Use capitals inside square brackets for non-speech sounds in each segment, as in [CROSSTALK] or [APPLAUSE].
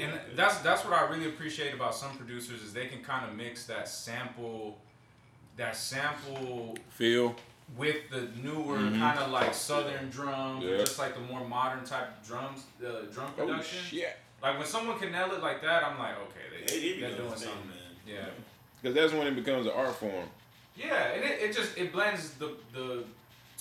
and that's that's what I really appreciate about some producers is they can kind of mix that sample, that sample Feel. with the newer Mhm. kind of like southern drums, Yeah. just like the more modern type of drums, the drum Oh production. shit. Like when someone can nail it like that, I'm like, okay, They, they, they be they're doing doing something. man. Yeah, Because that's when it becomes an art form. yeah, and it, it just it blends the the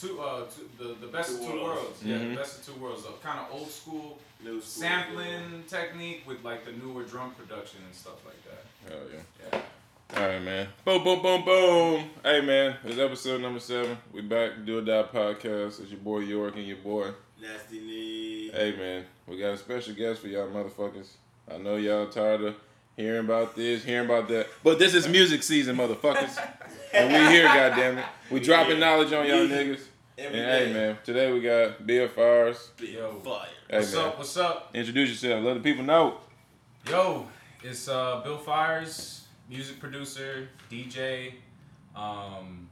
two uh two, the the best Two of two worlds. worlds. Yeah, Mhm. the best of two worlds. The kind of old school New school, sampling technique with like the newer drum production and stuff like that. Hell yeah. Yeah. All right, man. Boom, boom, boom, boom. Hey, man. It's episode number seven. We back to Do or Die podcast. It's your boy York and your boy. Nasty knee. Hey, man. We got a special guest for y'all motherfuckers. I know y'all tired of hearing about this, hearing about that. But this is music season, motherfuckers. [LAUGHS] and we here, goddamn it. We dropping knowledge on y'all niggas. And Every hey, man. Today we got Bill Fires. Big Yo. fire. Hey, What's man. up? What's up? Introduce yourself. Let the people know. Yo, it's uh, Bill Fires, music producer, DJ. Um,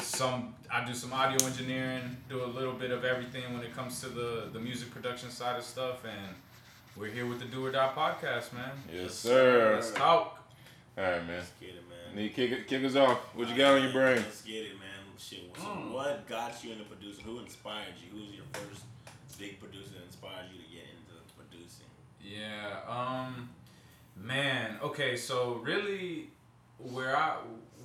some I do some audio engineering, do a little bit of everything when it comes to the the music production side of stuff, and we're here with the Do or Die podcast, man. Yes, sir. Let's talk. All right, man. Let's get it, man. Need kick it, kick us off. What you got on your brain? Let's get it, man. Shit. So Mm. what got you into producing? Who inspired you? Who was your first big producer that inspired you to get into producing? Yeah. Um, man. Okay. So really, where I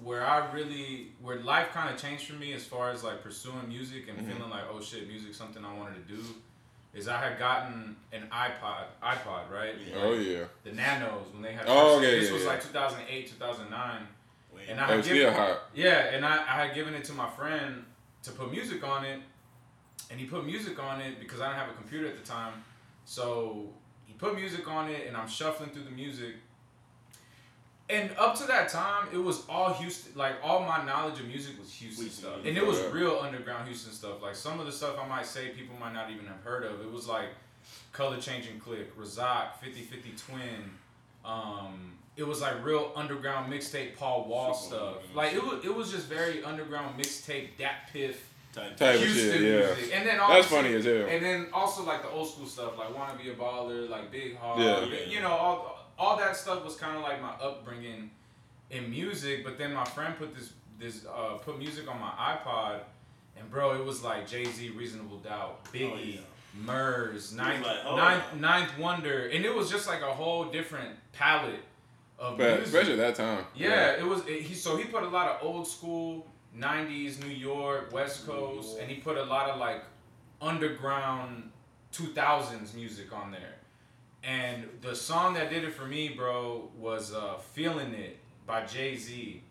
where I really where life kind of changed for me as far as like pursuing music and Mhm. feeling like oh shit, music's something I wanted to do, is I had gotten an iPod iPod right. Yeah. Oh, yeah. The Nanos when they had. Oh, first- okay, This yeah, was yeah. like 2008, 2009. Wait, And I had it's given, hot. yeah, and I, I had given it to my friend to put music on it, and he put music on it because I didn't have a computer at the time. So he put music on it, and I'm shuffling through the music. And up to that time, it was all Houston. Like all my knowledge of music was Houston Houston stuff, and it was yeah. real underground Houston stuff. Like some of the stuff I might say, people might not even have heard of. It was like Color Changing Click, Rasaq, 5050 Twin. Um, it was like real underground mixtape Paul Wall Super stuff. underground Like it was, it was just very underground mixtape DatPiff type, Type Houston shit, yeah. music. And then That's funny as hell. And then also like the old school stuff, like Wanna Be a Baller, like Big Hawk. Yeah. Big- You know, all all that stuff was kind of like my upbringing in music. But then my friend put this this uh, put music on my iPod, and bro, it was like Jay Z, Reasonable Doubt, Biggie. Oh, yeah. Murs, Ninth, like, oh. Ninth, Ninth Wonder, and it was just like a whole different palette of But music. especially at that time. Yeah, it was. It, he so he put a lot of old school '90s New York, West Coast, York. and he put a lot of like underground 2000s music on there. And the song that did it for me, bro, was uh, "Feeling It" by Jay Z.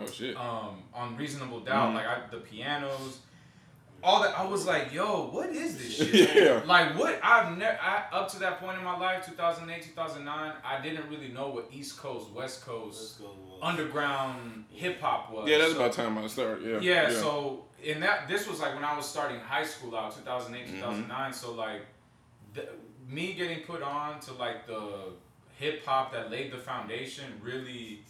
Oh, shit. Um, on Reasonable Doubt, Mhm. like I, the pianos, all that. I was like, "Yo, what is this [LAUGHS] shit?" yeah. Like what I've never I, up to that point in my life, 2008, 2009, I didn't really know what East Coast, West Coast Let's underground hip hop was. Yeah, that's So- about time I started. Yeah. Yeah, so in that this was like when I was starting high school out 2008 Mhm. 2009 so like the, me getting put on to like the hip hop that laid the foundation really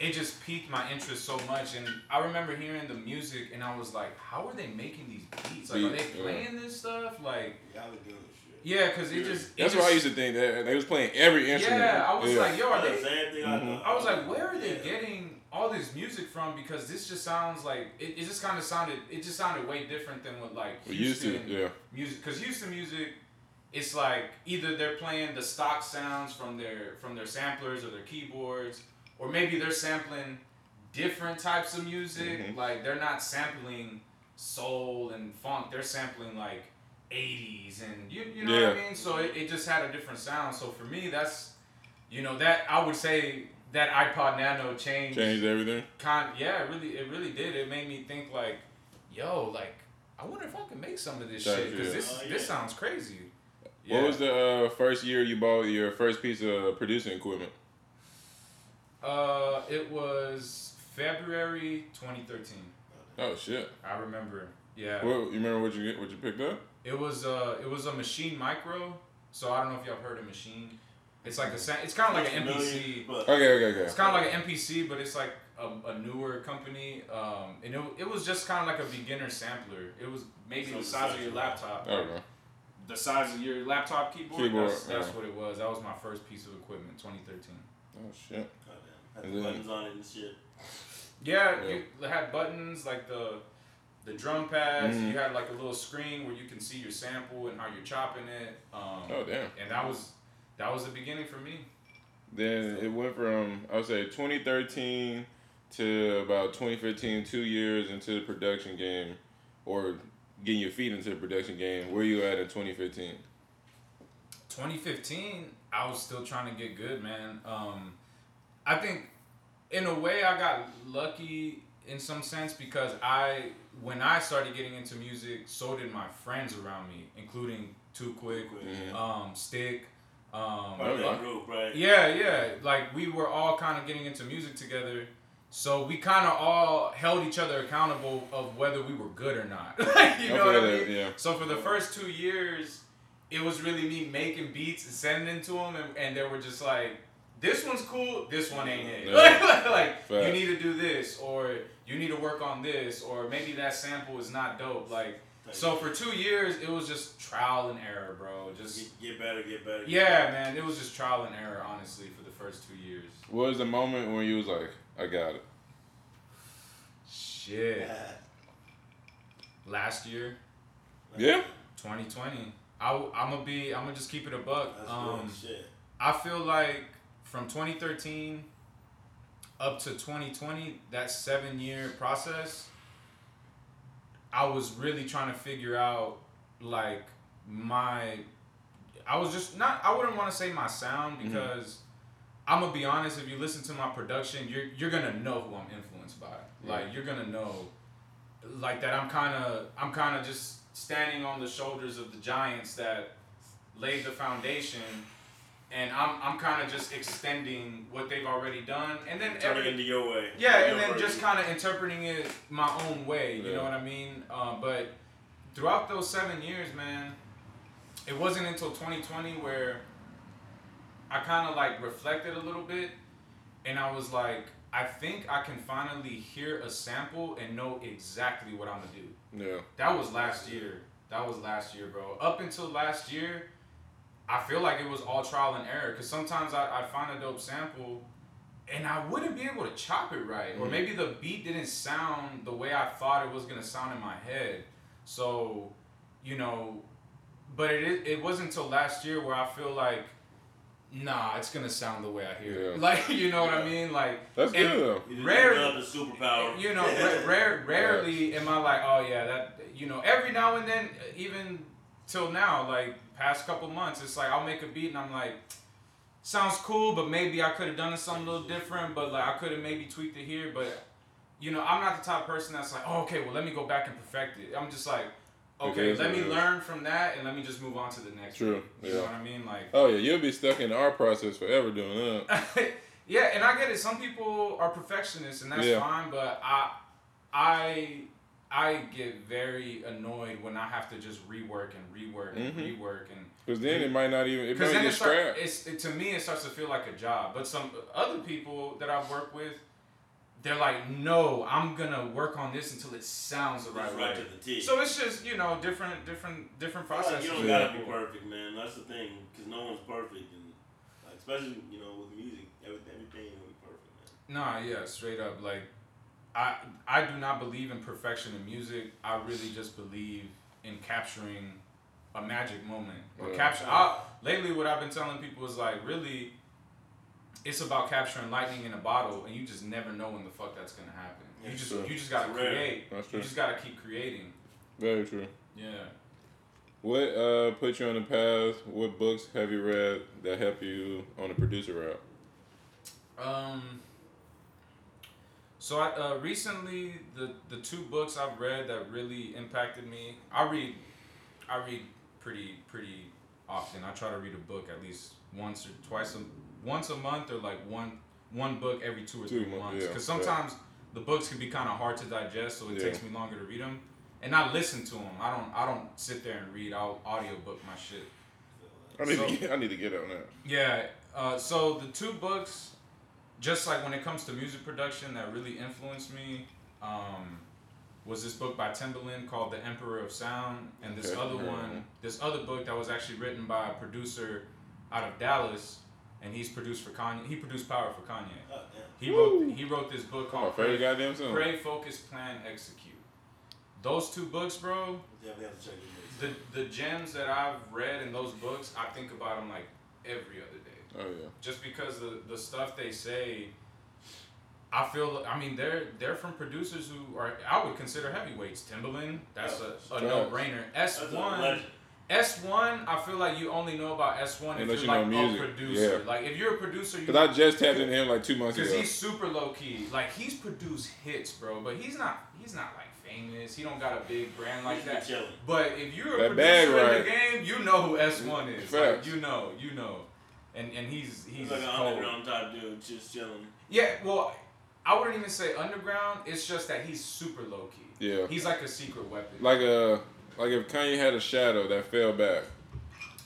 it just piqued my interest so much and I remember hearing the music and I was like how are they making these beats like are Beats, they yeah. playing this stuff like Y'all are doing shit. yeah cuz it Yeah. just it That's just, what I used to think. That they was playing every instrument. yeah I was Yeah. like yo are they the same thing I. Mm-hmm. I was like, where are they Yeah. getting all this music from? Because this just sounds like it, it just kind of sounded it just sounded way different than what like We used Houston to. Yeah. music. Because Houston music, it's like either they're playing the stock sounds from their from their samplers or their keyboards, or maybe they're sampling different types of music. Mhm. Like they're not sampling soul and funk. They're sampling like 80s and you you know what I mean. So it, it just had a different sound. So for me, that's you know that I would say that iPod Nano changed. Changed everything. Con- yeah, it really, it really did. It made me think like, yo, like, I wonder if I can make some of this That- shit because yeah. this, Oh, this sounds crazy. What was the uh, first year you bought your first piece of producing equipment? Uh, it was February 2013. Oh shit. I remember. Yeah. What, you remember what you get? What you picked up? It was uh, it was a Maschine Mikro. So I don't know if y'all heard of Maschine. It's like a, sa- it's kind of like an MPC. But Okay, okay, okay. It's kind of like an MPC, but it's like a, a newer company. Um, and it, it was just kind of like a beginner sampler. It was maybe the So size of your laptop. Okay. the size of your laptop keyboard. Keyboard, that's that's yeah. what it was. That was my first piece of equipment, 2013. Oh shit. Goddamn. Had the buttons on it and shit. Yeah, Yeah. you had buttons like the the drum pads. Mhm. You had like a little screen where you can see your sample and how you're chopping it. Um, Oh damn. and that was that was the beginning for me. Then it went from I would say 2013 to about 2015, two years into the production game, or getting your feet into the production game. Where you at in 2015? 2015, I was still trying to get good, man. Um, I think, in a way, I got lucky in some sense because I, when I started getting into music, so did my friends around me, including Too Quick, Mhm. um, Stick. Um, Part of that group, right? yeah, yeah. Like we were all kind of getting into music together. So we kind of all held each other accountable of whether we were good or not. [LAUGHS] you know I what I mean? yeah. So for the first two years, it was really me making beats and sending it to them, and, and they were just like, "This one's cool. This one ain't it. Yeah. [LAUGHS] like you need to do this, or you need to work on this, or maybe that sample is not dope. Like so for two years, it was just trial and error, bro. Just Get, get better, get better. Get yeah, man. It was just trial and error, honestly, for the first two years. What was the moment when you was like, I got it? Shit. better. Last year, Yeah. 2020. I, I'm gonna be. I'm gonna just keep it a buck. That's Um, shit. I feel like from 2013 up to 2020, that seven year process, I was really trying to figure out like my. I was just not. I wouldn't want to say my sound Mhm. because I'm gonna be honest. If you listen to my production, you're you're gonna know who I'm influenced by. Like you're gonna know, like that. I'm kind of I'm kind of just standing on the shoulders of the giants that laid the foundation and I'm, I'm kind of just extending what they've already done and then Turn it into your way. yeah Your and then version. just kind of interpreting it my own way you Yeah. know what i mean uh, but throughout those seven years man it wasn't until 2020 where i kind of like reflected a little bit and i was like i think i can finally hear a sample and know exactly what i'm gonna do Yeah. that was last year. That was last year, bro. Up until last year, I feel like it was all trial and error. Cause sometimes I, I'd find a dope sample, and I wouldn't be able to chop it right, or Mhm. maybe the beat didn't sound the way I thought it was gonna sound in my head. So, you know, but it is- it wasn't until last year where I feel like, nah, it's gonna sound the way I hear it. [LAUGHS] Like, you know what I mean? Like, That's And- good though. You just rare- develop superpower. you know, ra- rare, rarely am I like, oh yeah, that you know, every now and then, even till now, like past couple months, it's like I'll make a beat and I'm like, sounds cool, but maybe I could have done it something a little different, but like I could have maybe tweaked it here, but you know, I'm not the type of person that's like, oh okay, well let me go back and perfect it. I'm just like, okay, let me learn from that and let me just move on to the next. True. You yeah. know what I mean? Like. Oh yeah, you'll be stuck in the art process forever doing that. [LAUGHS] yeah, and I get it. Some people are perfectionists, and that's Yeah. fine. But I, I, I get very annoyed when I have to just rework and rework and Mhm. rework and Because then it might not even. It because might then get it start, scrapped. it's it, to me it starts to feel like a job. But some other people that I've worked with, they're like, no, I'm gonna work on this until it sounds the right That's way. right to the T. So it's just you know different different different I feel like processes. you don't gotta be perfect, man. That's the thing, because no one's perfect, and like, especially you know with music, everything, everything ain't gonna be perfect, man. Nah, yeah, straight up. Like, I I do not believe in perfection in music. I really just believe in capturing a magic moment or Yeah. capture. I, lately, what I've been telling people is like, really, it's about capturing lightning in a bottle, and you just never know when the fuck that's gonna happen. You just sure. you just gotta create. That's You just gotta keep creating. Very true. Yeah. What uh put you on the path? What books have you read that help you on the producer route? Um. So I uh, recently the the two books I've read that really impacted me. I read, I read pretty pretty often. I try to read a book at least once or twice a once a month or like one one book every two or Two three mon- months. yeah, Because yeah. sometimes the books can be kind of hard to digest, so it Yeah. takes me longer to read them. And I listen to them. I don't I don't sit there and read. I'll audiobook my shit. I need So- to get, I need to get on that. Yeah. Uh, so the two books, just like when it comes to music production, that really influenced me. Um, was this book by Timbaland called The Emperor of Sound, and this Okay, other one, this other book that was actually written by a producer out of Dallas, and he's produced for Kanye. He produced Power for Kanye. Oh. He Woo. wrote he wrote this book called favorite Pray, goddamn song. Pray, Focus, Plan, Execute. Those two books, bro. Definitely have to check it The the gems that I've read in those books, I think about them like every other day Oh yeah. just because the the stuff they say I feel I mean they're they're from producers who are I would consider heavyweights. Timbaland, that's a, a no brainer. S That's a one. S one, I feel like you only know about S one if Unless you're you like know a music. producer. Yeah. Like if you're a producer, you Cause I just tapped into him like two months ago. because he's super low key. Like he's produced hits, bro, but he's not he's not like famous. He don't got a big brand like that. But if you're a That bag producer in the game, you know who S one is. Like, you know, you know, and and he's he's He's like an cold. underground type dude, just chilling. Yeah, well, I wouldn't even say underground. It's just that he's super low key. Yeah. He's like a secret weapon. Like a like if Kanye had a shadow that fell back.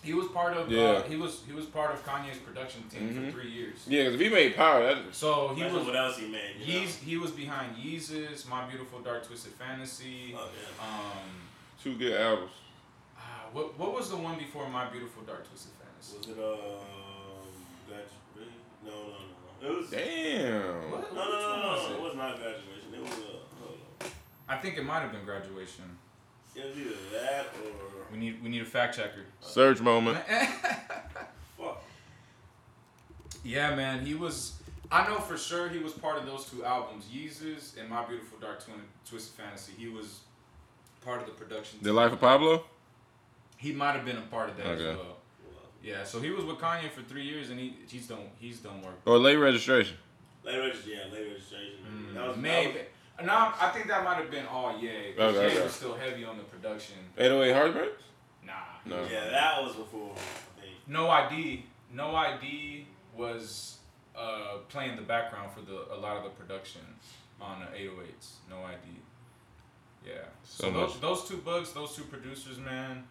he was part of. Yeah. Uh, he was he was part of Kanye's production team Mhm. for three years. Yeah, because if he made power, that So he was. what else he made. You know? He was behind Yeezus, My Beautiful Dark Twisted Fantasy. Oh, yeah. Um, two good albums. ah, what what was the one before My Beautiful Dark Twisted Fantasy? Was it um? Graduation? No, no, no, no. It was. Damn. What? No, no, no, no, no. It it? was not graduation. It was uh. Hold on. I think it might have been graduation. It was either that or We need we need a fact checker. Search moment. [LAUGHS] fuck. Yeah, man, he was. I know for sure he was part of those two albums, Yeezus and My Beautiful Dark Twin, Twisted Fantasy. He was part of the production. The team. Life of Pablo? He might have been a part of that Okay. as well. Yeah, so he was with Kanye for three years, and he he's done he's done work. Or late registration. Late registration, yeah, late registration. Mm, That was maybe. No, I think that might have been all Ye. 'cause Okay, Ye okay. was still heavy on the production. 808 Heartbreaks? Nah. No. Yeah, that was before. No ID. No ID was uh, playing the background for the a lot of the production on the 808s. No ID. Yeah. So So, those, those two books, those two producers, man,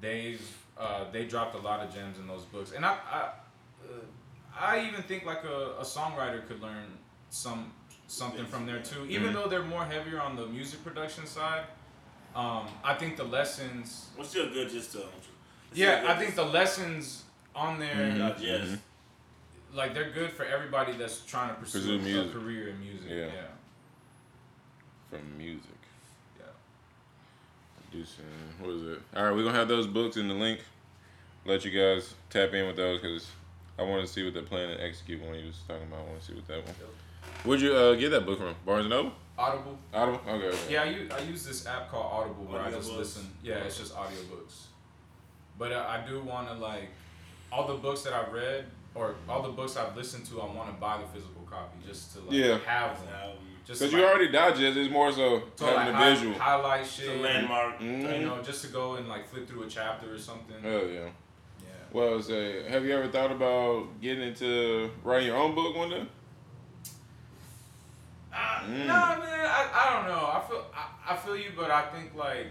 they've uh, they dropped a lot of gems in those books, and I I, uh, I even think like a, a songwriter could learn some something from there too. Even Mhm. though they're more heavier on the music production side, um, I think the lessons. Well, still good just to. Yeah, I think the lessons on there. Mhm. to digest. Mhm. like they're good for everybody that's trying to pursue, Pursue a career in music. Yeah. Yeah. From music. Yeah. Producing. What is it? All right, we're going to have those books in the link. Let you guys tap in with those because I want to see what the plan and execute one you was talking about. I want to see what that one. Where'd you uh, get that book from? Barnes and Noble? Audible. Audible? Okay. okay. Yeah, I use, I use this app called Audible where I just Audiobooks. listen. Yeah, it's just audiobooks. But uh, I do want to like all the books that I've read or all the books I've listened to. I want to buy the physical copy just to like Yeah. have them. The album. Just Because to, you like, already digest. It's more so to, having like, a hi- visual. highlight It's shit. a landmark. Mhm. You know, just to go and like flip through a chapter or something. Hell yeah. Yeah. Well, say, have you ever thought about getting into writing your own book one day? Uh, Mm. Nah, man, I, I don't know. I feel I, I feel you, but I think like,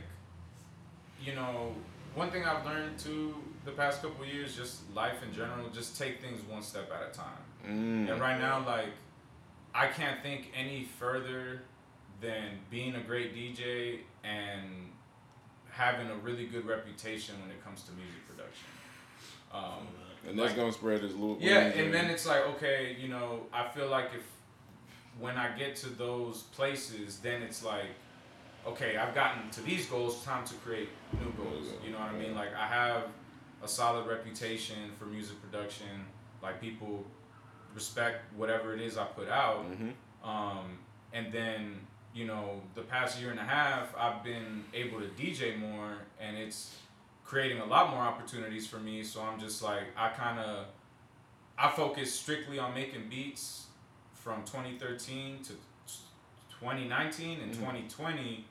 you know, one thing I've learned too the past couple of years, just life in general, just take things one step at a time. Mm. And right now, like, I can't think any further than being a great DJ and having a really good reputation when it comes to music production. Um, And that's like- gonna spread as little. yeah, and then it's like, okay, you know, I feel like if when I get to those places, then it's like, okay, I've gotten to these goals, time to create new goals. You know what I mean? Like I have a solid reputation for music production. Like people respect whatever it is I put out. hmm Um, and then, you know, the past year and a half, I've been able to DJ more, and it's creating a lot more opportunities for me. So I'm just like, I kind of, I focus strictly on making beats from 2013 to 2019 and Mhm. 2020.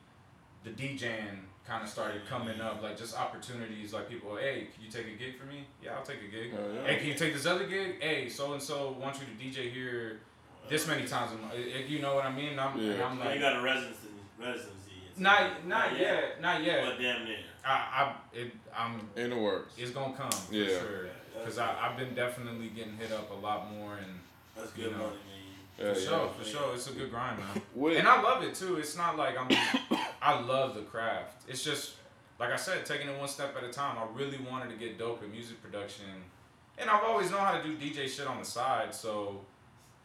The DJing kind of started coming up, like just opportunities. Like people, hey, can you take a gig for me? Yeah, I'll take a gig. Oh, yeah. Hey, can you take this other gig? Hey, so and so wants you to DJ here this many times a month. If you know what I mean? I'm, Yeah. I'm like, you got a residency. Residency. It's not, not yet, not yet. But damn near. I, I, it, I'm, In the works. it's gonna come Yeah. for sure. Cause I, I've been definitely getting hit up a lot more, and That's You good know. money, man. Yeah, For yeah. sure, for sure. It's a good grind, man. [LAUGHS] What- And I love it too. It's not like I'm. [COUGHS] I love the craft. It's just like I said, taking it one step at a time. I really wanted to get dope at music production, and I've always known how to do DJ shit on the side. So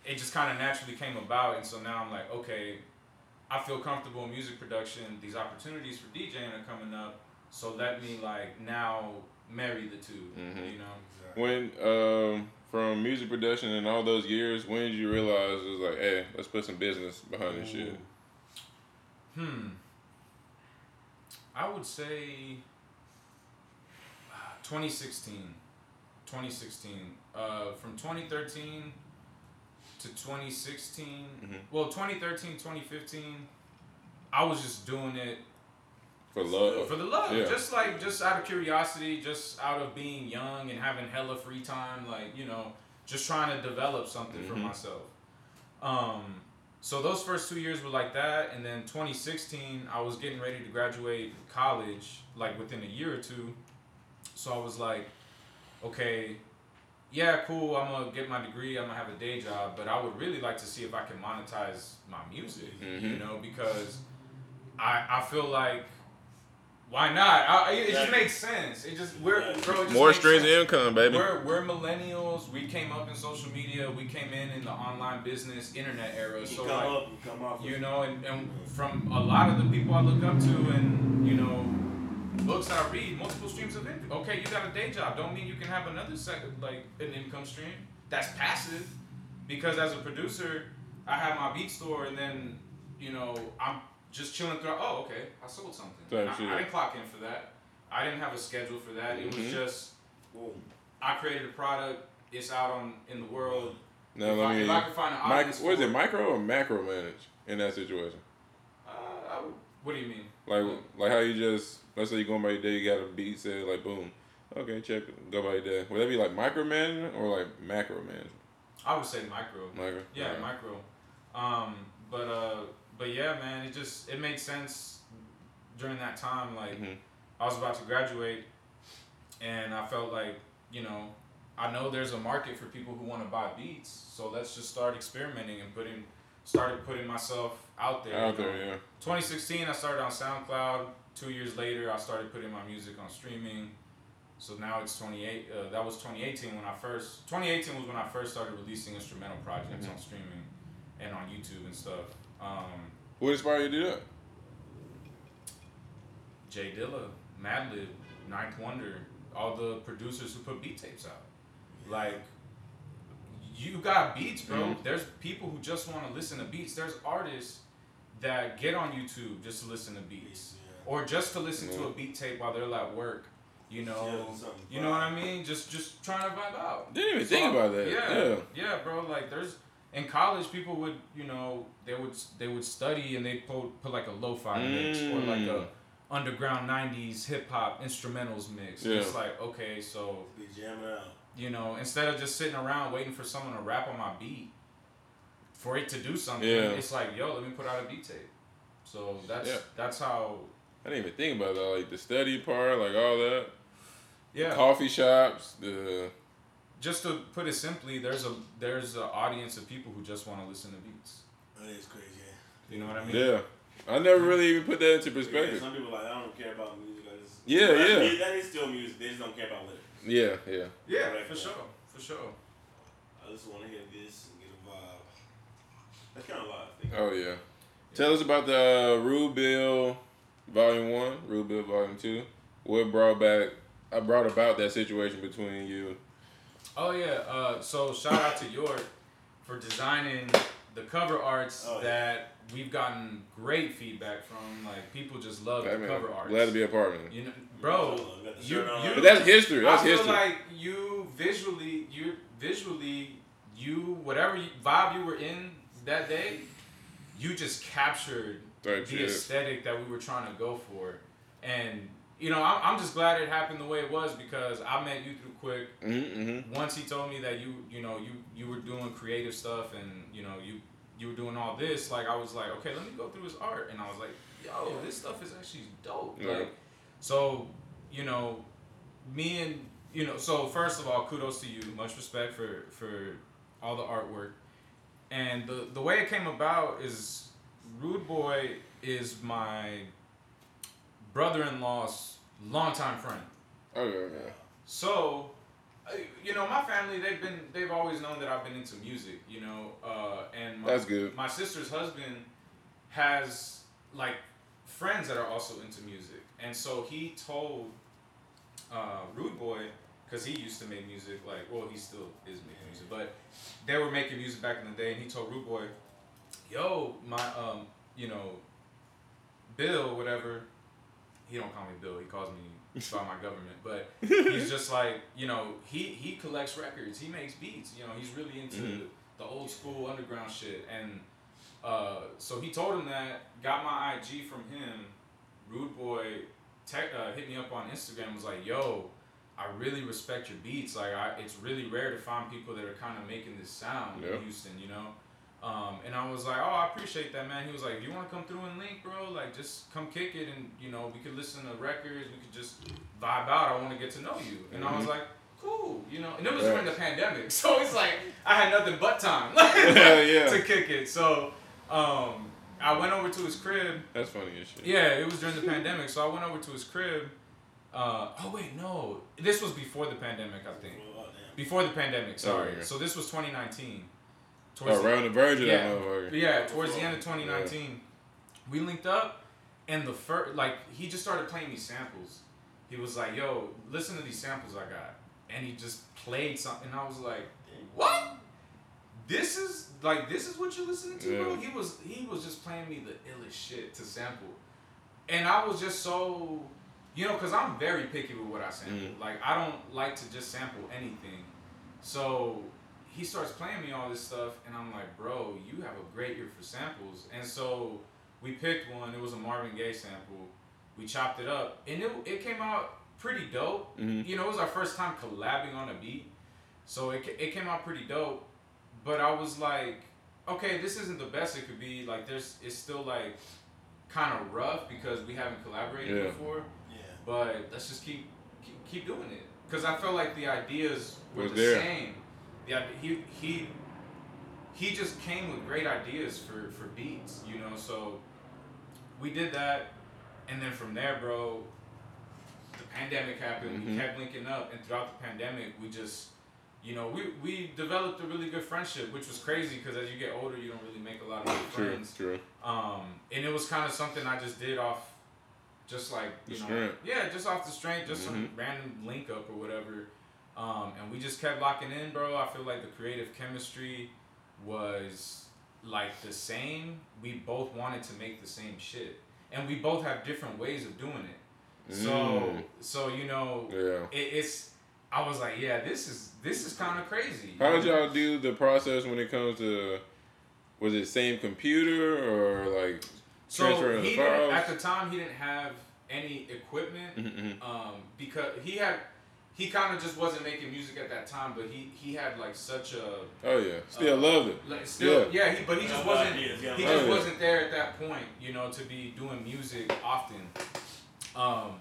it just kind of naturally came about, and so now I'm like, okay, I feel comfortable in music production. These opportunities for DJing are coming up, so let me like now marry the 2 Mhm. You know. When um from music production and all those years, when did you realize it was like, hey, let's put some business behind this shit? Hmm. I would say uh, 2016. 2016. Uh, from 2013 to 2016. Mhm. Well, 2013, 2015, I was just doing it For love. for the love. Yeah. Just like, just out of curiosity, just out of being young and having hella free time. Like, you know, just trying to develop something for Mhm. myself. Um, so those first two years were like that, and then 2016, I was getting ready to graduate college, like within a year or two. So I was like, okay, yeah, cool. I'm gonna get my degree. I'm gonna have a day job, but I would really like to see if I can monetize my music. You Mhm. know, because I I feel like. Why not? I, it just makes sense. It just we're bro. It just More streams of income, baby. We're, we're millennials. We came up in social media. We came in in the online business, internet era. You So come like, up, you come off. you know, and, and from a lot of the people I look up to, and you know, books I read, multiple streams of income. Okay, you got a day job. Don't mean you can have another second, like an income stream. That's passive, because as a producer, I have my beat store, and then you know, I'm just chilling through. Oh, okay, I sold something. I. I didn't clock in for that. I didn't have a schedule for that. It was Mhm. just. I created a product. It's out on in the world. now if, let I, me. if I can find an Mic- what is it, micro or macro manage in that situation? Uh, would, what do you mean? Like, like how you just let's say you going by your day, you got a beat set, like boom, okay, check, go by your day. Would that be like micro management or like macro management? I would say micro. Micro. Yeah, Alright. micro. Um, but uh, but yeah, man, it just it made sense during that time. Like Mhm. I was about to graduate, and I felt like you know I know there's a market for people who want to buy beats, so let's just start experimenting and putting started putting myself out there. Out you know. there, yeah. 2016, I started on SoundCloud. Two years later, I started putting my music on streaming. So now it's 28. Uh, that was 2018 when I first. 2018 was when I first started releasing instrumental projects Mhm. on streaming and on YouTube and stuff. Um, What inspired you to do that? Jay Dilla, Madlib, Ninth Wonder, all the producers who put beat tapes out. Like, you got beats, bro. Mhm. There's people who just want to listen to beats. There's artists that get on YouTube just to listen to beats. or just to listen to a beat tape while they're at work. You know, Yeah, you know what I mean? Just just trying to vibe out. Didn't even So, think about that. Yeah, Yeah. yeah, bro. Like there's in college, people would you know they would they would study and they put put like a lo-fi mix or like a Mm. underground '90s hip hop instrumentals mix. Yeah. It's like okay, so Be jamming out. you know instead of just sitting around waiting for someone to rap on my beat, for it to do something, Yeah. it's like yo, let me put out a beat tape. So that's Yeah. that's how I didn't even think about that. Like the study part, like all that. yeah. Coffee shops, the just to put it simply, there's a there's an audience of people who just want to listen to beats. That is crazy. You know what I mean? yeah. I never really even put that into Yeah, perspective. some people like I don't care about music. I just Yeah, That's yeah. mu- That is still music. They just don't care about lyrics. Yeah, yeah. Yeah, Correct, for yeah. sure, for sure. I just want to hear this and get a vibe. That's kind of a lot. I think. Oh yeah. Tell us about the uh, Rule Bill Volume One, Rule Bill Volume Two. What brought back? I brought about that situation between you. Oh yeah. Uh, so shout out to York for designing the cover arts Oh, yeah. that we've gotten great feedback from. Like people just love Hey, the man, cover arts. glad to be a part of it. You know, bro. You You, you But that's history. That's I feel history. like you visually, you visually, you whatever you, vibe you were in that day, you just captured Type the shit. aesthetic that we were trying to go for, and you know I'm, I'm just glad it happened the way it was because I met you through Quick. Mm-hmm. Once he told me that you you know you you were doing creative stuff and you know you you were doing all this, like I was like okay let me go through his art, and I was like yo this stuff is actually dope. Yeah. Like so you know me and you know so first of all kudos to you much respect for for all the artwork and the the way it came about is Rude Boy is my brother-in-law's longtime friend. Okay, okay. So, uh, you know, my family they've been they've always known that I've been into music. You know, uh, and my, That's good. My sister's husband has like friends that are also into music, and so he told uh, Rude Boy because he used to make music. Like, well, he still is making music, but they were making music back in the day, and he told Rude Boy, "Yo, my um, you know, Bill, whatever." He don't call me Bill. He calls me [LAUGHS] by my government, but [LAUGHS] he's just like you know he he collects records. He makes beats. You know, he's really into Mhm. the old school underground shit, and uh, so he told him that. Got my IG from him. Rude Boy tech, uh, hit me up on Instagram. Was like, "Yo, I really respect your beats. Like, I, it's really rare to find people that are kind of making this sound Yeah. in Houston. You know." Um, and I was like, "Oh, I appreciate that, man." He was like, you want to come through and link, bro, like just come kick it, and you know, we could listen to records. We could just vibe out. I want to get to know you." And I was Mhm. like, "Cool," you know. And it was Right. during the pandemic, [LAUGHS] so it's like I had nothing but time [LAUGHS] [LAUGHS] Yeah. to kick it. So um, I went over to his crib. That's funny as shit. Yeah, it was during the pandemic, so I went over to his crib. Uh, oh wait, no, this was before the pandemic, I think. Before the pandemic, sorry. Oh, yeah. So this was 2019. Oh, Towards the- around the verge of Yeah. that motherfucker. yeah, towards the end of 2019, we linked up, and the first, like, he just started playing me samples. He was like, "Yo, listen to these samples I got," and he just played something. And I was like, "What? This is like this is what you're listening to, bro?" He was he was just playing me the illest shit to sample, and I was just so, you know, because I'm very picky with what I sample. Mm. Like, I don't like to just sample anything. So he starts playing me all this stuff, and I'm like, bro, you have a great ear for samples. And so we picked one. It was a Marvin Gaye sample. We chopped it up, and it, it came out pretty dope. Mhm. You know, it was our first time collabing on a beat, so it, it came out pretty dope. But I was like, okay, this isn't the best it could be. Like, there's it's still like kind of rough because we haven't collaborated Yeah. before. Yeah. But let's just keep keep, keep doing it because I felt like the ideas were Was the there. same. Ide- he he he just came with great ideas for for beats, you know. So we did that, and then from there, bro, the pandemic happened. We Mhm. kept linking up, and throughout the pandemic, we just you know, we, we developed a really good friendship, which was crazy because as you get older, you don't really make a lot of good True, friends. true. Um, and it was kind of something I just did off, just like you The know, strength. yeah, just off the strength, just some Mhm. random link up or whatever. Um, and we just kept locking in, bro. I feel like the creative chemistry was like the same. We both wanted to make the same shit, and we both have different ways of doing it. So, Mm. so you know, Yeah. it, it's. I was like, yeah, this is this is kind of crazy. How did y'all do the process when it comes to? Was it same computer or like So transferring he the files? at the time he didn't have any equipment Mhm, um, because he had he kind of just wasn't making music at that time, but he he had like such a Oh yeah, still uh, loved it. like still yeah, he, but he just wasn't he just Oh, yeah. wasn't there at that point, you know, to be doing music often. Um,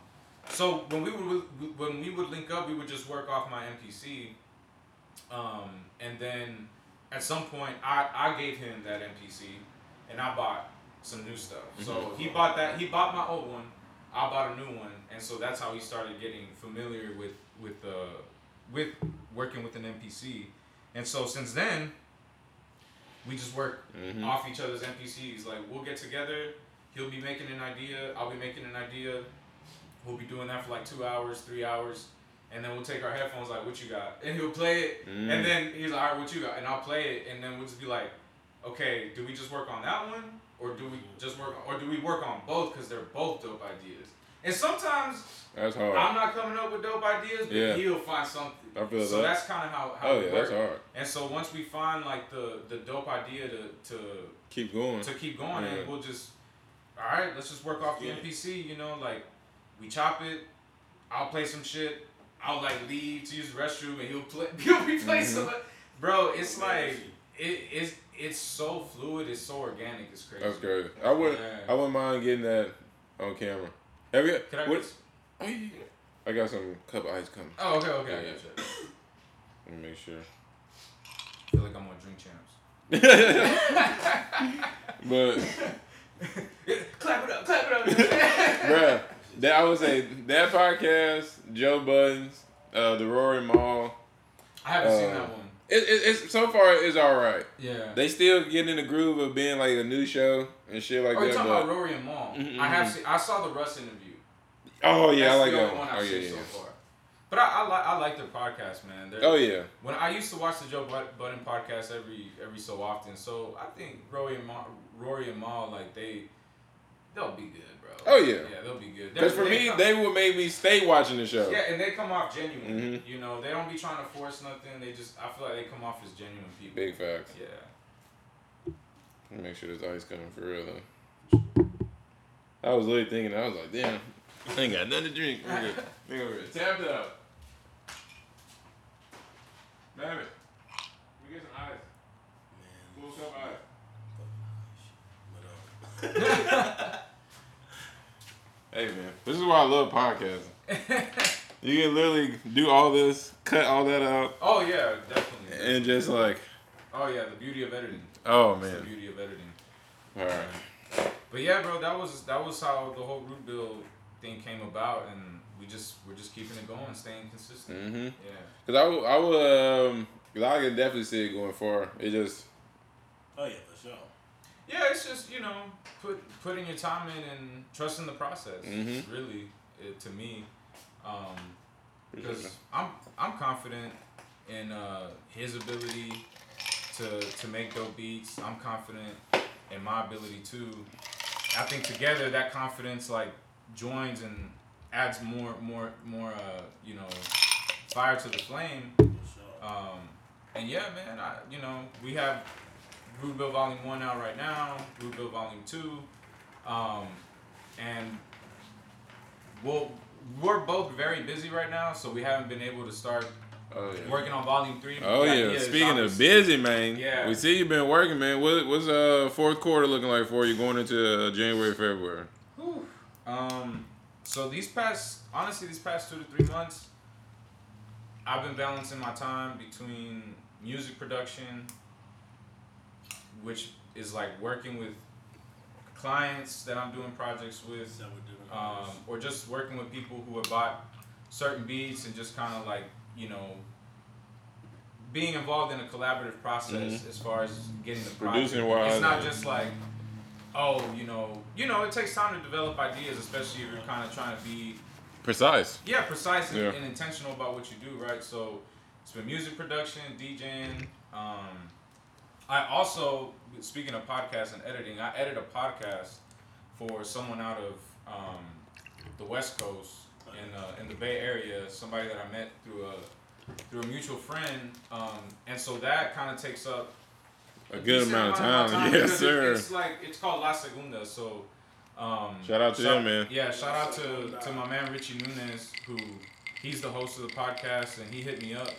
so when we would when we would link up, we would just work off my MPC, um, and then at some point I I gave him that MPC, and I bought some new stuff. So Mhm. he bought that he bought my old one, I bought a new one, and so that's how he started getting familiar with with uh with working with an MPC. and so since then. We just work Mhm. off each other's MPCs. Like we'll get together, he'll be making an idea, I'll be making an idea. We'll be doing that for like two hours, three hours, and then we'll take our headphones like, "What you got?" And he'll play it, Mm. and then he's like, "All right, what you got?" And I'll play it, and then we'll just be like, "Okay, do we just work on that one, or do we just work, or do we work on both because they're both dope ideas?" And sometimes That's hard. I'm not coming up with dope ideas, but Yeah. he'll find something. I feel so that. that's kind of how, how oh we yeah, work. that's hard. And so once we find like the the dope idea to to Keep going. to keep going, Yeah. and we'll just all right. Let's just work off the Yeah. MPC. You know, like we chop it. I'll play some shit. I'll like leave to use the restroom, and he'll play. [LAUGHS] He'll be playing Mhm. some. Bro, it's like it is. It's so fluid. It's so organic. It's crazy. That's crazy. I wouldn't. Yeah. I wouldn't mind getting that on camera. Have you? Can I? what- Get, Oh, yeah, yeah. I got some cup of ice coming. oh, okay, okay. I Yeah. gotcha. Let me make sure. I feel like I'm on Drink Champs. [LAUGHS] but [LAUGHS] clap it up, clap it up. [LAUGHS] bruh, that I would say that podcast, Joe Budden, uh, the Rory Mal. I haven't seen Uh, that one. It, it, it's so far it's all right. Yeah. They still get in the groove of being like a new show and shit like oh, you that. talking But, about Rory and Mal? Mhm, I have seen. I saw the Russ interview. oh yeah, That's I like that one. I've Oh yeah, seen so yeah. far. But I, I like I like their podcast, man. They're, Oh yeah. When I used to watch the Joe Bud- Budden podcast every every so often, so I think Rory and Ma, Rory and Mal like they they'll be good, bro. Oh, yeah. yeah, they'll be good. Because for They- me, come- they would make me stay watching the show. yeah, and they come off genuine. Mhm. You know, they don't be trying to force nothing. They just I feel like they come off as genuine people. Big facts. Yeah. Make sure this ice coming for real though. I was really thinking, I was like, damn, I ain't got nothing to drink. Nigga, [LAUGHS] nigga over here tapped out. Damn it. We get some ice. Man. Full cup ice. But, uh, [LAUGHS] [LAUGHS] Hey man, this is why I love podcasting. [LAUGHS] You can literally do all this, cut all that out, oh yeah, definitely. and just like, oh yeah, the beauty of editing. oh It's the beauty of editing. All right. But yeah, bro, that was that was how the whole root bill thing came about, and we just we're just keeping it going, staying consistent. Mm-hmm. Yeah. Cause I, would- I would, um, cause I can definitely see it going far. It just, oh yeah, for sure. Yeah, it's just you know put putting your time in and trusting the process. Mhm. Really, it, to me, um, because I'm I'm confident in uh, his ability to to make dope beats. I'm confident in my ability too. I think together that confidence like joins and adds more more more uh, you know fire to the flame. Um, and yeah, man, I you know we have Root Bill Volume One out right now, Root Bill Volume Two, um, and we'll we're both very busy right now, so we haven't been able to start oh yeah. working on Volume Three. Oh yeah. Speaking of busy, man. Yeah. We see you've been working, man. What what's uh fourth quarter looking like for you going into uh, January, February? Whew. Um, so these past, honestly, these past two to three months, I've been balancing my time between music production, which is like working with clients that I'm doing projects with, Is that what different um, or just working with people who have bought certain beats and just kind of like you know being involved in a collaborative process as far as getting the project. Producing wise, It's not and- just like oh you know you know it takes time to develop ideas, especially if you're kind of trying to be Precise. yeah precise and, Yeah. and intentional about what you do right. So it's been music production, DJing. Um, I also speaking of podcasts and editing, I edit a podcast for someone out of um, the West Coast in uh, in the Bay Area. Somebody that I met through a through a mutual friend, um, and so that kind of takes up A good amount of my time. Yes, sir. It's like it's called La Segunda, so. Um, Shout out to them, man. Yeah, shout out to, to my man Richie Nunez, who he's the host of the podcast, and he hit me up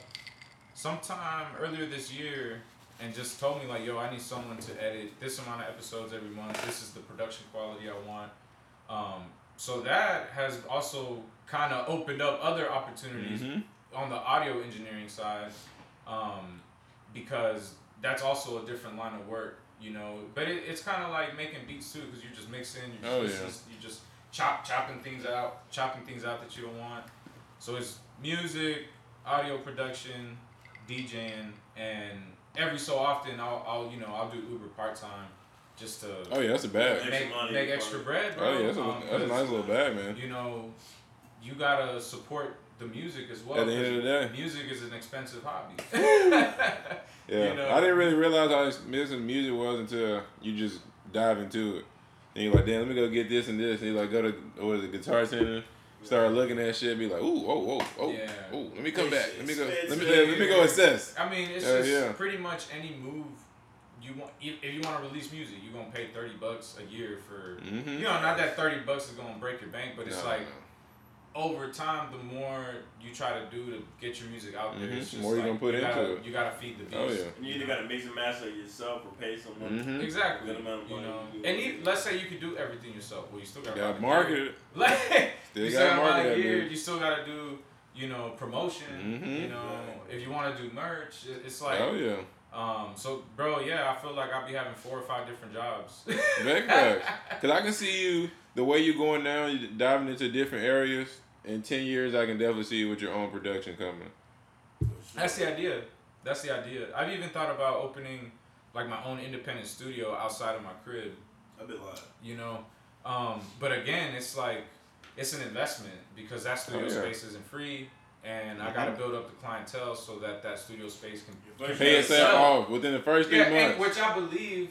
sometime earlier this year and just told me like, yo, I need someone to edit this amount of episodes every month. This is the production quality I want. Um, so that has also kind of opened up other opportunities Mhm. on the audio engineering side, um, because that's also a different line of work, you know. But it, it's kind of like making beats too, because you're just mixing, you're just, Oh, listening, yeah. you're just chop chopping things out, chopping things out that you don't want. So it's music, audio production, DJing, and every so often I'll, I'll you know I'll do Uber part time, just to Oh yeah, that's a bag. Make, money, make bro. extra bread, bro. Oh yeah, that's a, Um, that's a 'cause, nice little bag, man. You know, you gotta support the music as well. At the end of the 'cause day. music is an expensive hobby. [LAUGHS] Yeah, You know? I didn't really realize how expensive music was until you just dive into it. And you're like, damn, let me go get this and this. And you like go to what is it, Guitar Center, start looking at shit, and be like, ooh, oh, oh, oh, Yeah. oh, let me come back, let me go, let me it's- let me go assess. I mean, it's Hell just yeah. pretty much any move you want. If if you want to release music, you're gonna pay thirty bucks a year for. Mm-hmm. You know, not that thirty bucks is gonna break your bank, but it's No, like over time, the more you try to do to get your music out there, Mhm. it's just More you like, gonna put you into gotta, it. You gotta feed the beast. Oh yeah. And you either gotta mix and master yourself or pay someone. Mm-hmm. Exactly. Good amount of You know, to and you, let's say you could do everything yourself. Well, you still gotta Got buy market it. [LAUGHS] Like Still you gotta still gotta market the that gear. You still gotta do you know, promotion. Mhm. You know, if you want to do merch, it's like. oh yeah. Um. So, bro, yeah, I feel like I'll be having four or five different jobs. [LAUGHS] Big facts. Cause I can see you the way you're going now, you diving into different areas. In ten years, I can definitely see you with your own production company. For sure. That's the idea. That's the idea. I've even thought about opening like my own independent studio outside of my crib. I've been lying. You know, um, but again, it's like it's an investment because that studio Oh, yeah. space isn't free, and I got to build up the clientele so that that studio space can Your first Pay itself off within the first three yeah, months. which I believe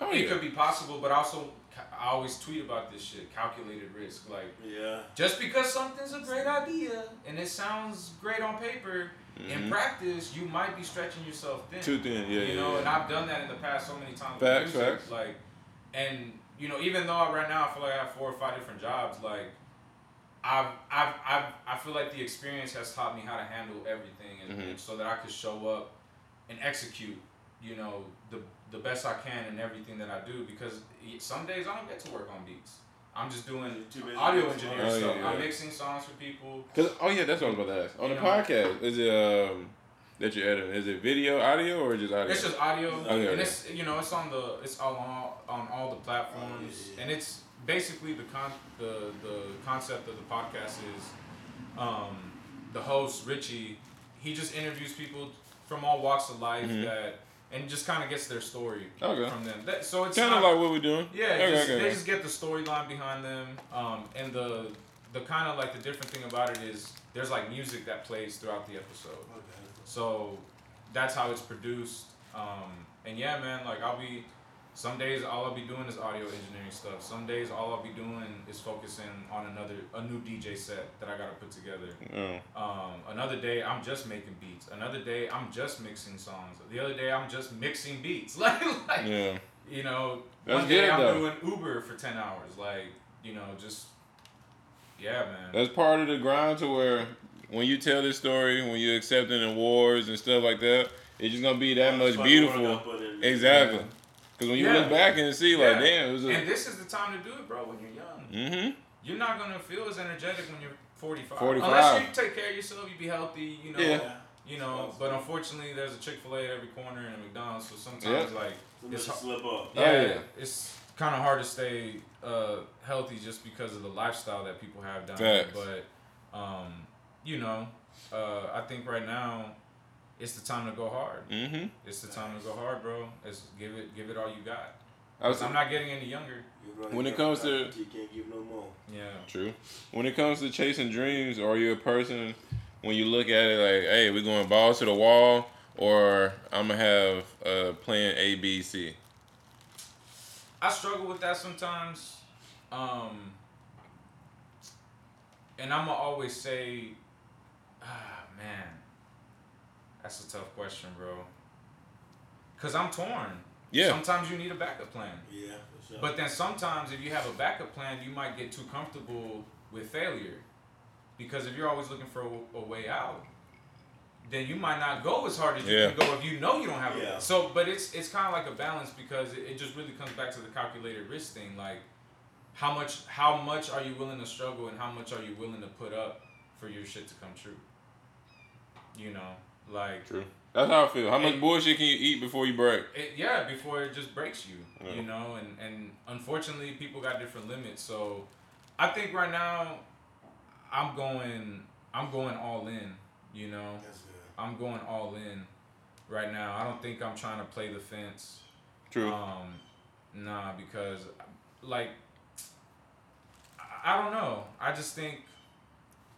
oh it yeah. could be possible, but also I always tweet about this shit, calculated risk. Like Yeah. just because something's a great idea and it sounds great on paper, in Mhm. practice you might be stretching yourself thin. Too thin. Yeah, you yeah. know, yeah. and I've done that in the past so many times. Facts, music, facts. Like, and you know, even though right now I feel like I have four or five different jobs, like, I've, I've, I've, I feel like the experience has taught me how to handle everything, and, Mhm. and so that I could show up and execute, you know, the the best I can in everything that I do. Because some days I don't get to work on beats. I'm just doing audio engineering. Oh, stuff. yeah, I'm mixing songs for people. Cause oh yeah, that's what I was about to ask. On You the know. podcast, is it um that you're editing? Is it video, audio, or just audio? It's just audio, Okay. and it's you know it's on the it's all on on all the platforms, Oh, yeah, yeah. and it's basically the con the the concept of the podcast is, um, the host Richie, he just interviews people from all walks of life Mhm. that and just kind of gets their story Okay. from them. That, so it's kind of like what we're doing. yeah, Okay, just, okay, they just get the storyline behind them, um, and the the kind of like the different thing about it is there's like music that plays throughout the episode. Okay. So that's how it's produced. Um, and yeah, man, like I'll be some days all I'll be doing is audio engineering stuff. Some days all I'll be doing is focusing on another a new DJ set that I gotta put together. Oh. Um, another day I'm just making beats. Another day I'm just mixing songs. The other day I'm just mixing beats. [LAUGHS] like, like Yeah. you know, That's one day good, I'm though. doing Uber for ten hours. Like you know, just yeah, man. That's part of the grind to where when you tell this story, when you're accepting awards and stuff like that, it's just gonna be that much Fucking work I beautiful. Exactly. in. Exactly. Because when you Yeah. look back and see, Yeah. like, damn, it was a. and this is the time to do it, bro. When you're young. mm-hmm. you're not gonna feel as energetic when you're 45. 45. Unless you take care of yourself, you be healthy, you know. Yeah. You know, but unfortunately, there's a Chick Fil A at every corner and a McDonald's, so sometimes like It's should slip up. Oh, yeah, yeah. it's kind of hard to stay uh, healthy just because of the lifestyle that people have down Facts. here. But um, you know, uh, I think right now it's the time to go hard. Mm-hmm. It's the time to go hard, bro. It's give it give it all you got. I was, I'm not getting any younger. When it comes to- you can't give no more. Yeah. True. When it comes to chasing dreams, are you a person when you look at it like, hey, we're going balls to the wall, or I'm gonna have uh, plan A, B, C? I struggle with that sometimes. Um, and I'm gonna always say, ah, man, that's a tough question, bro. Cause I'm torn. Yeah. Sometimes you need a backup plan, Yeah, sure. but then sometimes if you have a backup plan, you might get too comfortable with failure, because if you're always looking for a, a way out, then you might not go as hard as you Yeah. can go if you know you don't have a Yeah. So, but it's it's kind of like a balance because it, it just really comes back to the calculated risk thing. Like, how much how much are you willing to struggle and how much are you willing to put up for your shit to come true? You know, like True. That's how I feel. How much Hey. bullshit can you eat before you break? it, yeah, before it just breaks you. Yeah. You know, and and unfortunately, people got different limits. So, I think right now, I'm going I'm going all in. You know. That's good. I'm going all in right now. I don't think I'm trying to play the fence. True. Um, nah, because like I, I don't know. I just think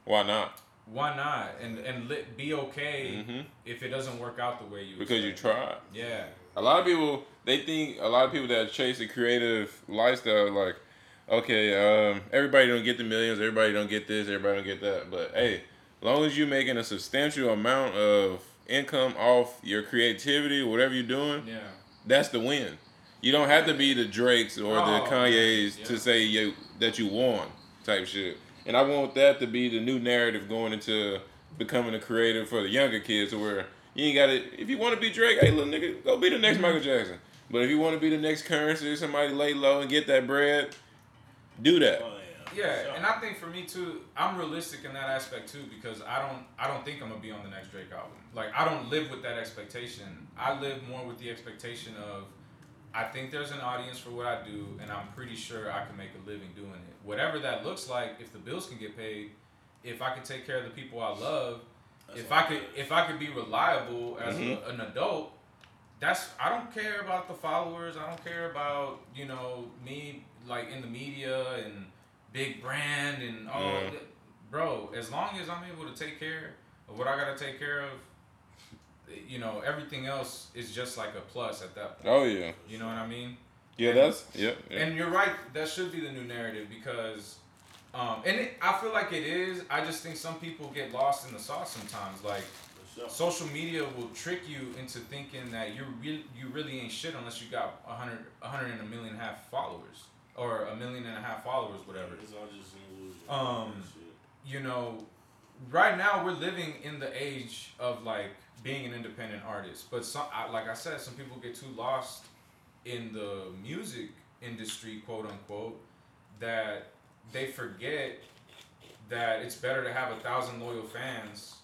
Why not? Why not and and be okay hmm if it doesn't work out the way you Because you expect. tried. Yeah. A lot of people they think a lot of people that chase a creative lifestyle like, okay, um, everybody don't get the millions, everybody don't get this, everybody don't get that. But hey, as long as you're making a substantial amount of income off your creativity, whatever you're doing, Yeah. that's the win. You don't have to be the Drakes or the Oh, Kanye's yeah. to say you that you won type shit. And I want that to be the new narrative going into becoming a creative for the younger kids, where you ain't got to. If you want to be Drake, hey little nigga, go be the next mm-hmm. Michael Jackson. But if you want to be the next Curren$y, somebody lay low and get that bread, do that. Oh yeah. Yeah, Sure. and I think for me too, I'm realistic in that aspect too because I don't I don't think I'm gonna be on the next Drake album. Like I don't live with that expectation. I live more with the expectation of I think there's an audience for what I do and I'm pretty sure I can make a living doing it. Whatever that looks like, if the bills can get paid, if I can take care of the people I love, That's if I could is. if I could be reliable as Mhm. a, an adult, that's I don't care about the followers. I don't care about you know me like in the media and big brand and all. Yeah. that. Bro, as long as I'm able to take care of what I gotta take care of, you know everything else is just like a plus at that point. Oh yeah, You know what I mean? Yeah. That's yeah. yeah. And you're right. That should be the new narrative because, um, and it, I feel like it is. I just think some people get lost in the sauce sometimes. Like sure. social media will trick you into thinking that you really you really ain't shit unless you got a hundred a hundred and a million and a half followers or a million and a half followers, whatever. It's all just an illusion. Um, Shit. You know, right now we're living in the age of like being an independent artist, but some I, like I said, some people get too lost in the music industry, quote unquote, that they forget that it's better to have a thousand loyal fans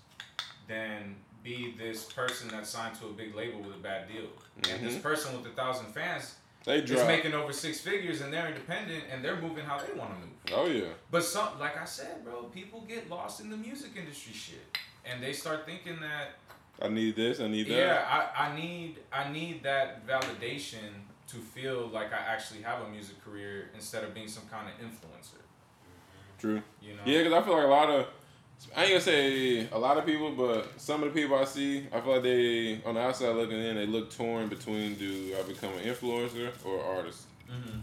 than be this person that's signed to a big label with a bad deal. And this Mhm. person with a thousand fans They is making over six figures and they're independent and they're moving how they want to move. Oh yeah. But some, like I said, bro, people get lost in the music industry shit, and they start thinking that, I need this. I need that. yeah, I, I need, I need that validation to feel like I actually have a music career instead of being some kind of influencer. True. You know? Yeah, because I feel like a lot of, I ain't gonna say a lot of people, but some of the people I see, I feel like they, on the outside looking in, they look torn between do I become an influencer or artist? hmm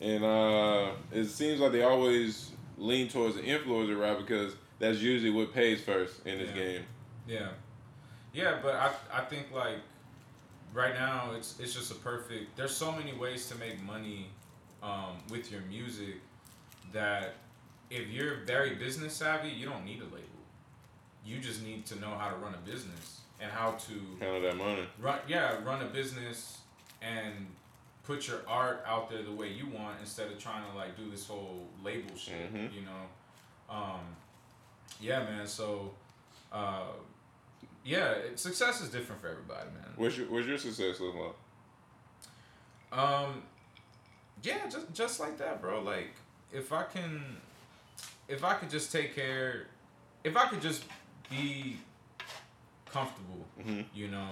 And uh, it seems like they always lean towards the influencer route because that's usually what pays first in this Yeah. game. Yeah, yeah, but I, I think like right now it's it's just a perfect. There's so many ways to make money um, with your music that if you're very business savvy, you don't need a label. You just need to know how to run a business and how to of that money. run yeah run a business and put your art out there the way you want instead of trying to like do this whole label shit Mhm. you know um yeah man so uh yeah it, success is different for everybody man What's your What's your success look like? um yeah just just like that bro like if i can if i could just take care if i could just be comfortable Mhm. you know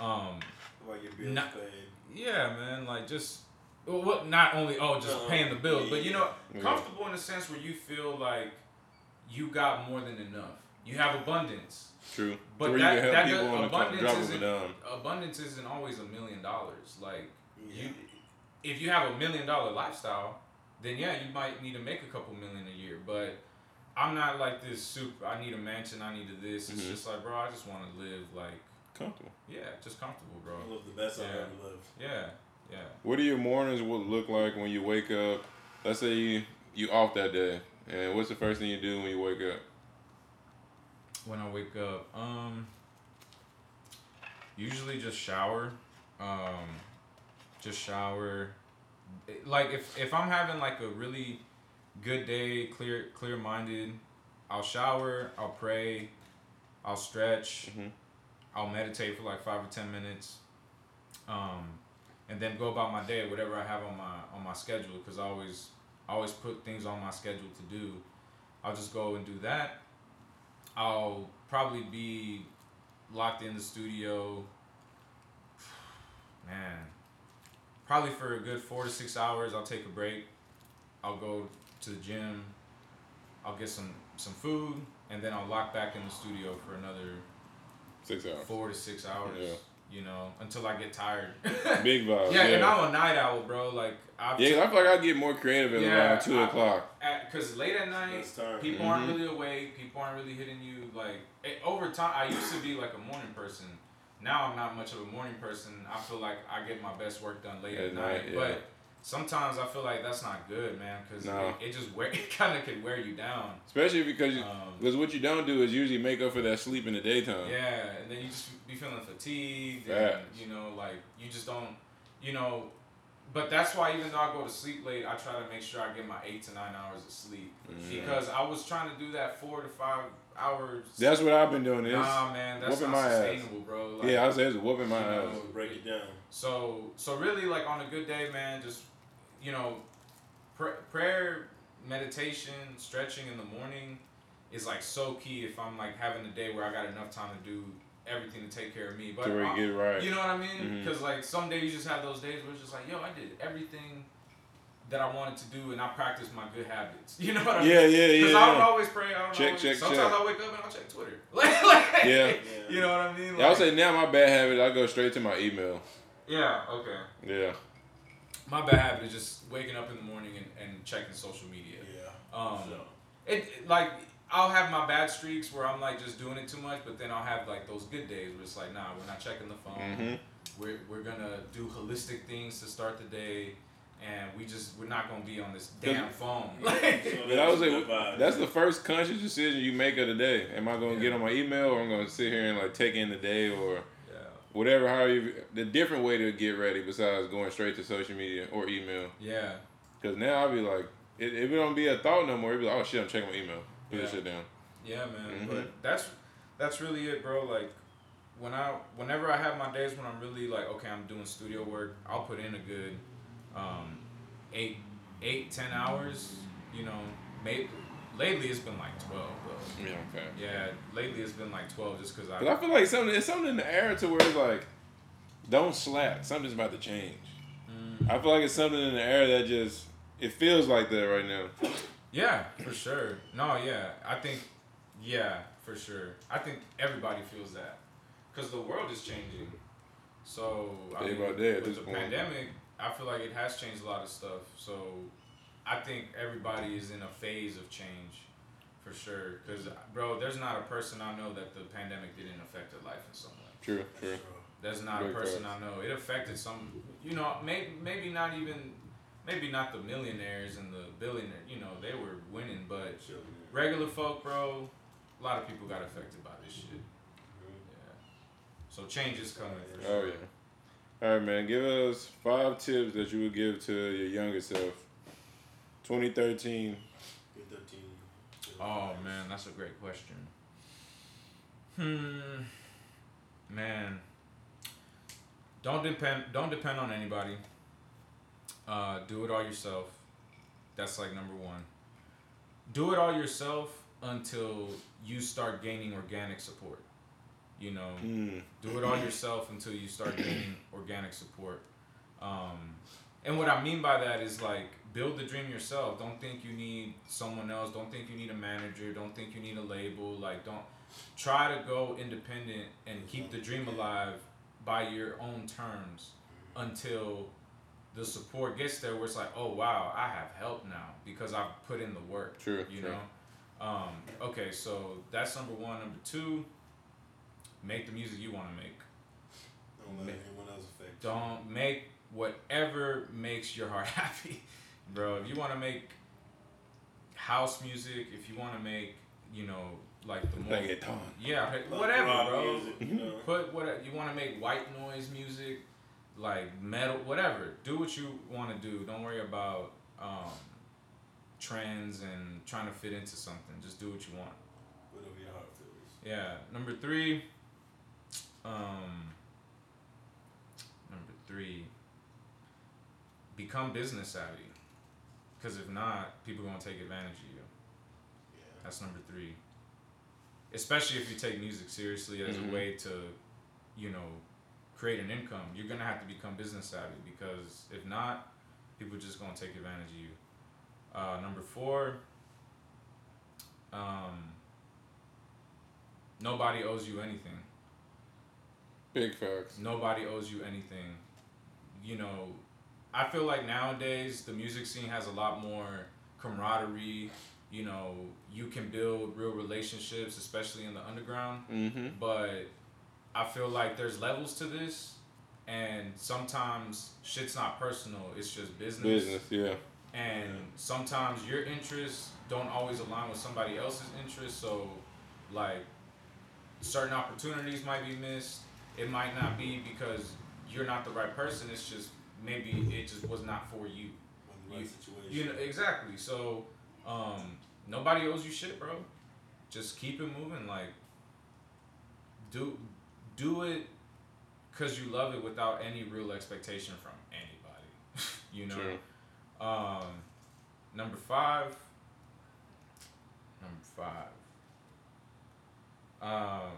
um Like your bills Not- paid. Yeah, man. Like just well, what? Not only oh, just Uh, paying the bills, but you know, Yeah. comfortable in the sense where you feel like you got more than enough. You have abundance. True. But Where that- you can that help does- people on the abundance drop of a isn't- dime. Abundance isn't always a million dollars. Like Yeah. you, if you have a million dollar lifestyle, then yeah, you might need to make a couple million a year. But I'm not like this super. I need a mansion. I need a this. It's Mhm. just like, bro, I just want to live like, Comfortable. yeah, just comfortable, bro. I live the best I've ever lived. Yeah, yeah. What do your mornings would look like when you wake up? Let's say you you off that day, and what's the first thing you do when you wake up? When I wake up. Um, usually just shower. Um, just shower. Like if if I'm having like a really good day, clear clear minded, I'll shower. I'll pray. I'll stretch. Mhm. I'll meditate for like five or ten minutes. Um, and then go about my day, whatever I have on my on my schedule, because I always I always put things on my schedule to do. I'll just go and do that. I'll probably be locked in the studio. [SIGHS] Man, probably for a good four to six hours. I'll take a break. I'll go to the gym. I'll get some some food, and then I'll lock back in the studio for another Six hours. four to six hours. Yeah. You know, until I get tired. [LAUGHS] Big vibe. yeah, Yeah, and I'm a night owl, bro. Like I've yeah. 'cause I feel like I get more creative at Yeah, around two I- o'clock. because late at night It's time. people aren't Mhm. really awake. People aren't really hitting you. Like it, over time, I used to be like a morning person. Now I'm not much of a morning person. I feel like I get my best work done late at, At night. night, yeah. But sometimes I feel like that's not good, man. Because No. it, it just wear [LAUGHS] it kind of can wear you down. Especially because you, Um, because what you don't do is usually make up for that sleep in the daytime. Yeah, and then you just be feeling fatigued, and you know, like you just don't, you know, but that's why even though I go to sleep late, I try to make sure I get my eight to nine hours of sleep Mhm. because I was trying to do that four to five hours. That's what I've been doing. Is nah, man, that's whooping not my ass. sustainable, bro. Like, yeah, I was saying it's whooping my you ass. know, Break it down. So so really like on a good day, man, just you know, pr- prayer, meditation, stretching in the morning is like so key if I'm like having a day where I got enough time to do everything to take care of me. But To where you it right. you know what I mean? Mm-hmm. Because like some days you just have those days where it's just like, yo, I did everything that I wanted to do and I practiced my good habits. [LAUGHS] You know what I mean? yeah, yeah, yeah. Because I don't always pray. I don't Check, always, check, Sometimes check. I wake up and I'll check Twitter. [LAUGHS] like, like, Yeah. You know what I mean? Yeah, I would Like- say now my bad habit. I go straight to my email. Yeah. Okay. Yeah. My bad habit is just waking up in the morning and, and checking social media. Yeah. Um, So, it, it- like I'll have my bad streaks where I'm like just doing it too much, but then I'll have like those good days where it's like, nah, we're not checking the phone. Mhm. We're we're gonna do holistic things to start the day, and we just we're not gonna be on this damn phone. so But I was that's like, a vibe. that's the first conscious decision you make of the day. Am I gonna Yeah. get on my email or I'm gonna sit here and like take in the day or yeah. Whatever? How you the different way to get ready besides going straight to social media or email? Yeah. Because now I'll be like, it, it don't be a thought no more, it'll be like, oh shit, I'm checking my email. Put Yeah. this shit down. Yeah, man. Mhm. But that's that's really it, bro. Like when I whenever I have my days when I'm really like, okay, I'm doing studio work, I'll put in a good um, eight eight ten hours. You know, maybe lately it's been like twelve, bro. Yeah, okay. Yeah, lately it's been like twelve just because I. Cause I feel like something, it's something in the air to where it's like, don't slack. Something's about to change. Mm, I feel like it's something in the air that just, it feels like that right now. yeah, for sure. No, yeah, I think, yeah, for sure. I think everybody feels that because the world is changing. So I Day mean, by day at with this the point. pandemic, I feel like it has changed a lot of stuff. So I think everybody is in a phase of change, for sure. Because bro, there's not a person I know that the pandemic didn't affect their life in some way. True, true. There's not a person facts. I know. It affected some, you know, maybe maybe not even, maybe not the millionaires and the billionaires. You know, they were winning, but Sure. regular folk, bro, a lot of people got affected by this shit. Mm-hmm. Yeah. So change is coming for Oh yeah. All right, man. Give us five tips that you would give to your younger self. 2013. Get that team. Oh man, that's a great question. Hmm. Man. Don't depend don't depend on anybody. Uh, do it all yourself. That's like number one. Do it all yourself until you start gaining organic support. You know, Mm. do it all yourself until you start gaining organic support. Um, and what I mean by that is like build the dream yourself. Don't think you need someone else. Don't think you need a manager. Don't think you need a label. Like don't try to go independent and keep the dream alive by your own terms until the support gets there where it's like, oh wow, I have help now because I've put in the work. True, You true. know? Um, okay, so that's number one. Number two, make the music you want to make. Don't let anyone else affect. Don't make whatever makes your heart [LAUGHS] happy, bro. If you want to make house music, if you want to make, you know, like the more, Reggaeton. yeah, hey, Like whatever, bro. Music, you know? Put what you want to make white noise music, like metal, whatever. Do what you want to do. Don't worry about um, trends and trying to fit into something. Just do what you want. Whatever your heart feels. Yeah. Number three. Um. Number three. Become business savvy. Because if not, people gonna take advantage of you. Yeah. That's number three. Especially if you take music seriously as Mhm. a way to, you know, create an income. You're gonna have to become business savvy because if not, people just gonna take advantage of you. Uh, number four. Um. Nobody owes you anything. Big facts. Nobody owes you anything. You know, I feel like nowadays the music scene has a lot more camaraderie. You know, you can build real relationships, especially in the underground. Mm-hmm. But I feel like there's levels to this, and sometimes shit's not personal. It's just business. Business, yeah. And sometimes your interests don't always align with somebody else's interests. So, like, certain opportunities might be missed. It might not be because you're not the right person. It's just maybe it just was not for you. On the right You- situation. You know exactly. So um, nobody owes you shit, bro. Just keep it moving. Like do do it because you love it without any real expectation from anybody. [LAUGHS] you know. True. Um, number five. Number five. Um,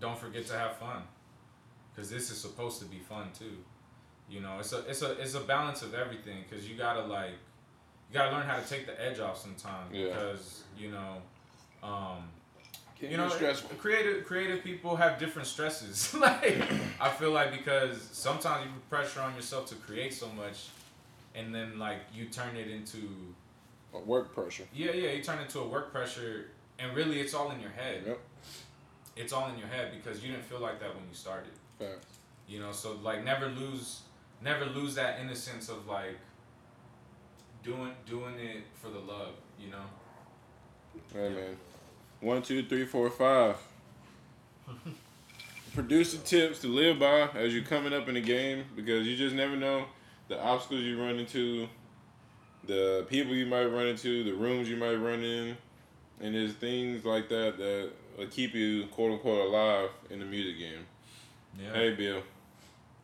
don't forget to have fun, because this is supposed to be fun too. You know, it's a it's a it's a balance of everything. Because you gotta like, you gotta learn how to take the edge off sometimes. Yeah. Because you know, um, you know, stressful. creative creative people have different stresses. [LAUGHS] like I feel like because sometimes you put pressure on yourself to create so much, and then like you turn it into a Work pressure. yeah yeah you turn it into a work pressure, and really it's all in your head. Yep. It's all in your head because you didn't feel like that when you started. Facts. You know, so like never lose never lose that innocence of like doing doing it for the love. You know. Hey man. One, two, three, four, five. [LAUGHS] Producer tips to live by as you're coming up in the game because you just never know the obstacles you run into, the people you might run into, the rooms you might run in, and there's things like that that will keep you quote unquote alive in the music game. Yeah. Hey Bill,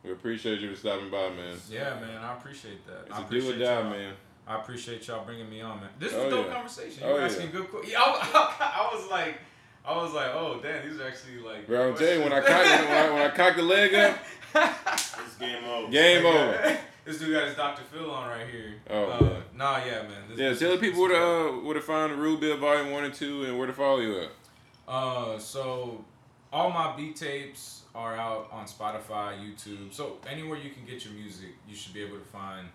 we appreciate you for stopping by, man. Yeah, man, I appreciate that. It's I a do or appreciate die, man. I appreciate y'all bringing me on, man. This was Oh, a dope yeah. conversation. You Oh, were yeah. asking good questions. [LAUGHS] Yeah, I, I was like, I was like, oh damn, these are actually like. Bro, I'm telling you, when I questions. cock when I, when I cock the leg up, [LAUGHS] It's game over. game over. this dude got his Dr. Phil on right here. Oh, uh, man. Nah, yeah, man. This, Yeah, this tell the is- people this where is to uh, where to find the Rule Bill Volume One and Two, and where to follow you at. Uh, so all my beat tapes are out on Spotify, YouTube. So anywhere you can get your music, you should be able to find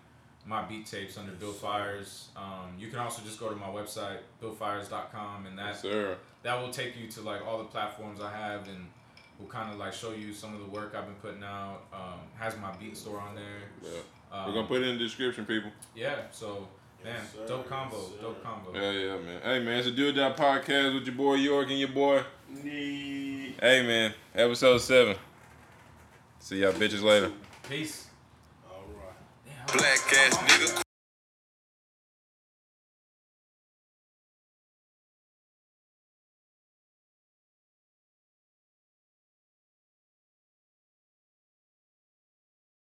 my beat tapes under Bill Fires. Um, you can also just go to my website, billfires.com, and that Yes, that will take you to like all the platforms I have and will kind of like show you some of the work I've been putting out. Um, has my beat store on there. Yeah. Um, We're gonna put it in the description, people. yeah. So man, Yes, sir. dope combo, Yes, dope combo. Yeah, yeah, man. Hey, man, it's a Do or Die podcast with your boy York and your boy. Need. Hey, man, episode seven. See y'all bitches later. Peace. All right. Damn, Black ass nigga